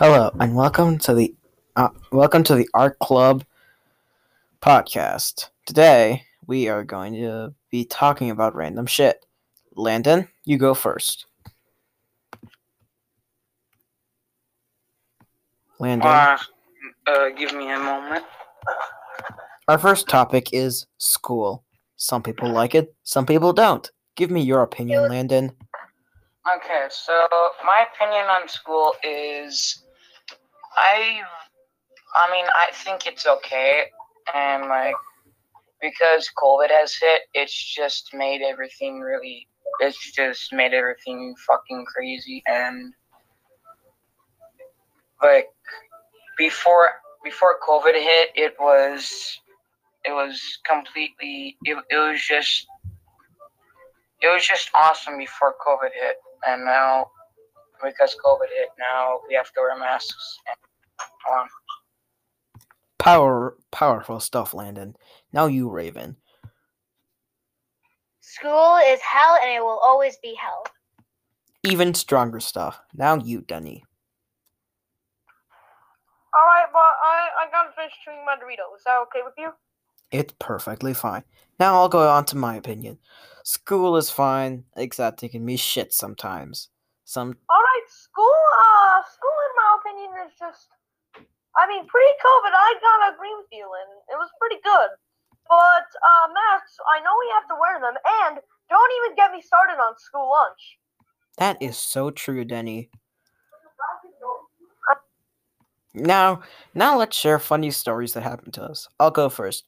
Hello and welcome to the uh, welcome to the Art Club podcast. Today we are going to be talking about random shit. Landon, you go first. Landon, Uh, uh, give me a moment. our first topic is school. Some people like it, some people don't. Give me your opinion, Landon. Okay, so my opinion on school is, I, I mean, I think it's okay, and like, because COVID has hit, it's just made everything really, it's just made everything fucking crazy, and like, before before COVID hit, it was, it was completely, it, it was just it was just awesome before COVID hit, and now because COVID hit, now we have to wear masks. And, um, Power, powerful stuff, Landon. Now you, Raven. School is hell and it will always be hell. Even stronger stuff. Now you, Denny. All right, but I I gotta finish chewing my Dorito. Is that okay with you? It's perfectly fine. Now I'll go on to my opinion. School is fine, except it can be shit sometimes. Some All right, school. Uh, school in my opinion is just. I mean, pre-COVID, I gotta agree with you, and it was pretty good. But uh, masks, I know we have to wear them, and don't even get me started on school lunch. that is so true, Denny. Now, now let's share funny stories that happened to us. I'll go first.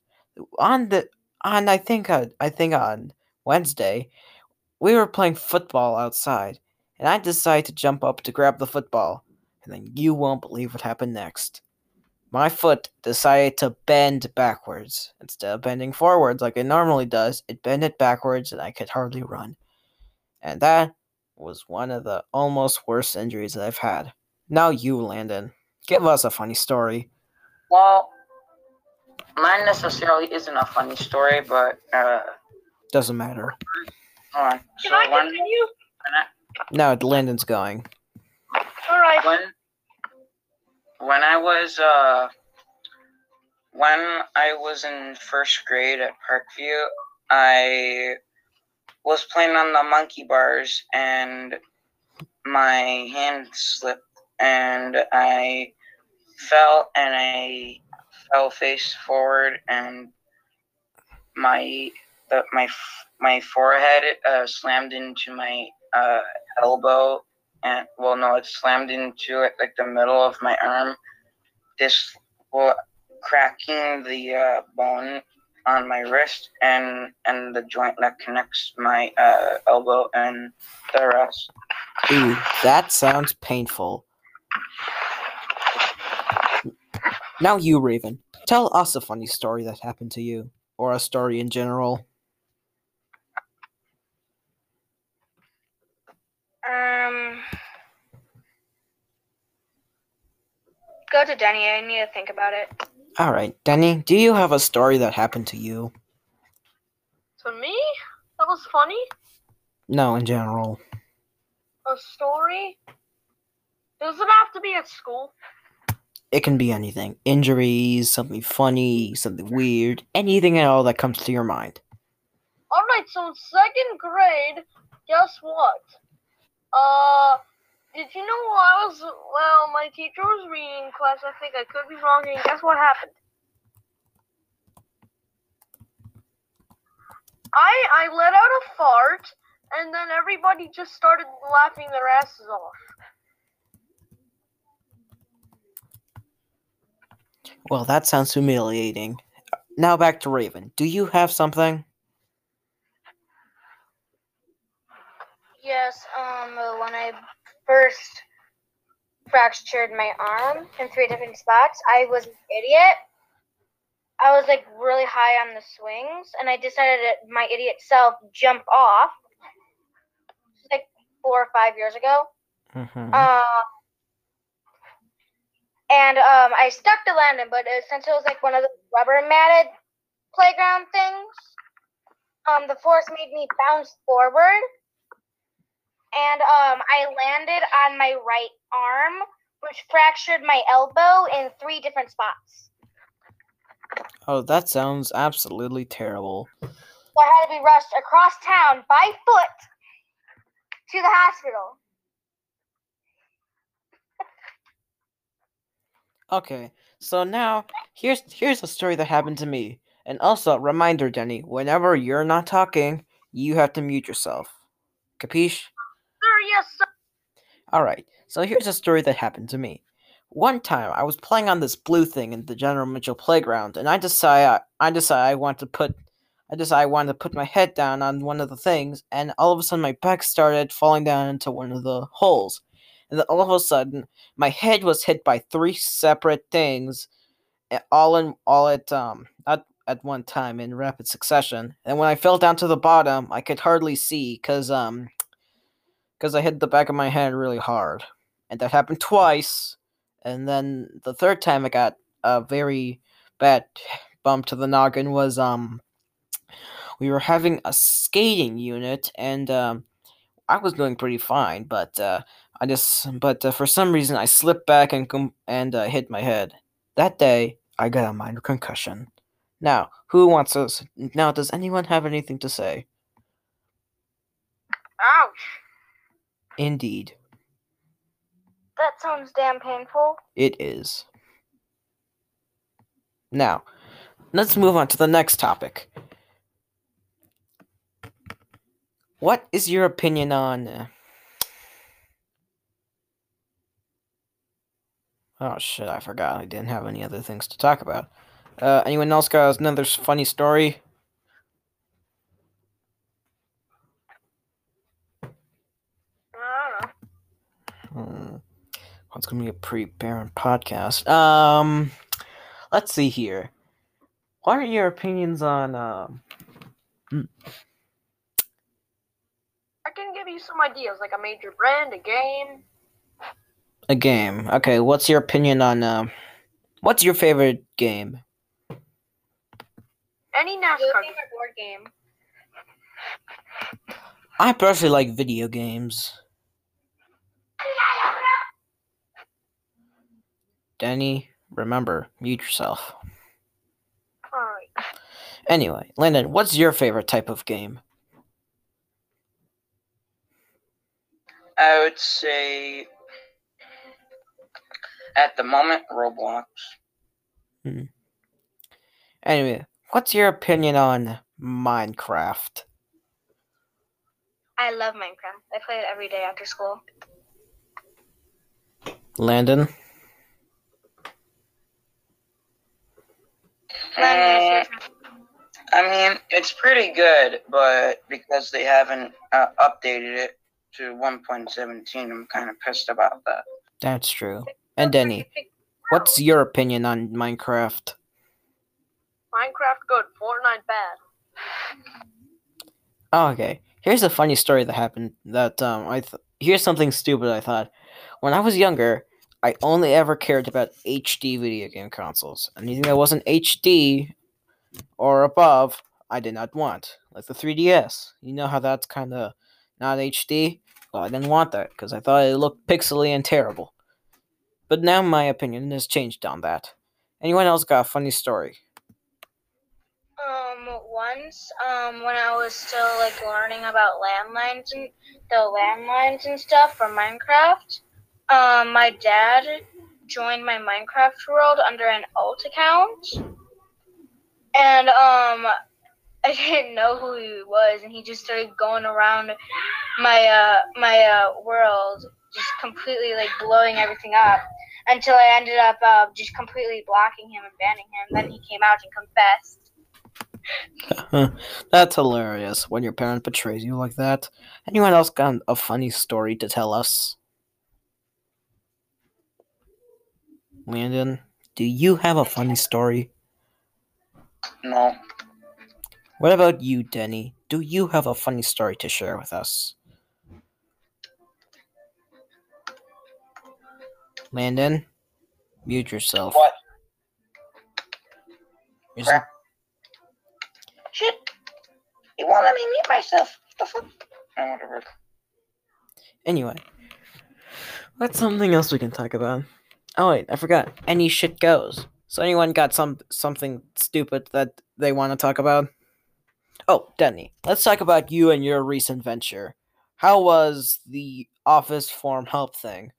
On the on I think uh, I think on Wednesday, we were playing football outside, and I decided to jump up to grab the football, and then you won't believe what happened next. My foot decided to bend backwards. Instead of bending forwards like it normally does, it bended backwards and I could hardly run. And that was one of the almost worst injuries that I've had. Now you, Landon. Give us a funny story. well, mine necessarily isn't a funny story, but uh, Doesn't matter. hold on. Can So I when, continue? Now Landon's going. All right. when when I was uh when I was in first grade at Parkview, I was playing on the monkey bars and my hand slipped and I fell and I fell face forward and my the, my my forehead uh, slammed into my uh, elbow and well no it slammed into it like the middle of my arm this well cracking the uh, bone on my wrist and and the joint that connects my uh, elbow and the rest Ooh, that sounds painful. Now you, Raven. Tell us a funny story that happened to you, or a story in general. Um, go to Denny. I need to think about it. All right, Denny. Do you have a story that happened to you? To me, that was funny. No, in general. A story. Does it have to be at school? It can be anything. Injuries, something funny, something weird, anything at all that comes to your mind. All right. So in second grade, guess what? Uh, did you know I was well? My teacher was reading class. I think I could be wrong. And guess what happened? I I let out a fart, and then everybody just started laughing their asses off. Well, that sounds humiliating. Now back to Raven. Do you have something? Yes. Um, when I first fractured my arm in three different spots, I was an idiot. I was like really high on the swings, and I decided that my idiot self jump off. Like four or five years ago. Mm-hmm. Uh, and um, I stuck to landing, but uh, since it was like one of the rubber matted playground things, um, the force made me bounce forward, and um, I landed on my right arm, which fractured my elbow in three different spots. Oh, that sounds absolutely terrible. So I had to be rushed across town by foot to the hospital. Okay, so now here's here's a story that happened to me. And also, reminder, Denny, whenever you're not talking, you have to mute yourself. Capiche? Sir, yes, sir. All right. So here's a story that happened to me. One time, I was playing on this blue thing in the General Mitchell playground, and I decide I decide I want to put I decide I wanted to put my head down on one of the things, and all of a sudden my back started falling down into one of the holes. And then all of a sudden, my head was hit by three separate things, eh, all in all at um at at one time in rapid succession. And when I fell down to the bottom, I could hardly see because um because I hit the back of my head really hard, and that happened twice. And then the third time I got a very bad bump to the noggin was um we were having a skating unit and um I was doing pretty fine, but uh I just but uh, for some reason I slipped back and com- and uh, hit my head. That day I got a minor concussion. Now, who wants us? Now, does anyone have anything to say? Ouch. Indeed, That sounds damn painful. it is. Now, let's move on to the next topic. What is your opinion on? Uh... Oh shit! I forgot. I didn't have any other things to talk about. Uh, anyone else got another funny story? I don't know. Hmm. Well, it's gonna be a pretty barren podcast. Um, let's see here. What are your opinions on um? I can give you some ideas, like a major brand, a game. A game. Okay, what's your opinion on um? What's your favorite game? Any Your NASCAR. favorite board game? I personally like video games. Danny, remember, mute yourself. Alright. Anyway, Landon, what's your favorite type of game? I would say at the moment Roblox. Hmm. Anyway, what's your opinion on Minecraft? I love Minecraft. I play it every day after school. Landon? Uh, I mean, it's pretty good, but because they haven't uh, updated it to 1.17, I'm kind of pissed about that. That's true. And Denny, what's your opinion on Minecraft? Minecraft good, Fortnite bad. Oh, okay. Here's a funny story that happened. That um, I th- here's something stupid. I thought when I was younger, I only ever cared about HD video game consoles. Anything that wasn't HD or above, I did not want. Like the 3DS. You know how that's kind of not HD. Well, I didn't want that because I thought it looked pixely and terrible. But now my opinion has changed on that. Anyone else got a funny story? Um, once, um, when I was still like learning about landlines and the landlines and stuff for Minecraft, um, my dad joined my Minecraft world under an alt account, and um, I didn't know who he was, and he just started going around my uh my uh world, just completely like blowing everything up. Until I ended up uh, just completely blocking him and banning him. Then he came out and confessed. That's hilarious when your parent betrays you like that. Anyone else got a funny story to tell us? Landon, do you have a funny story? No. What about you, Denny? Do you have a funny story to share with us? Landon, mute yourself. What? Is- Crap. Shit. You won't let me mute myself. What the fuck? Oh, whatever. Anyway, what's something else we can talk about? Oh wait, I forgot. Any shit goes. So anyone got some something stupid that they want to talk about? Oh, Denny, let's talk about you and your recent venture. How was the office form help thing?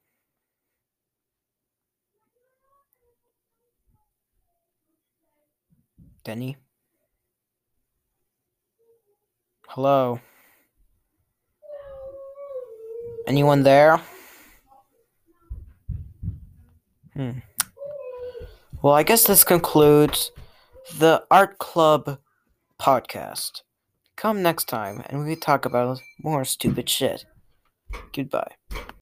Denny? Hello? Anyone there? Hmm. Well, I guess this concludes the Art Club podcast. Come next time and we talk about more stupid shit. Goodbye.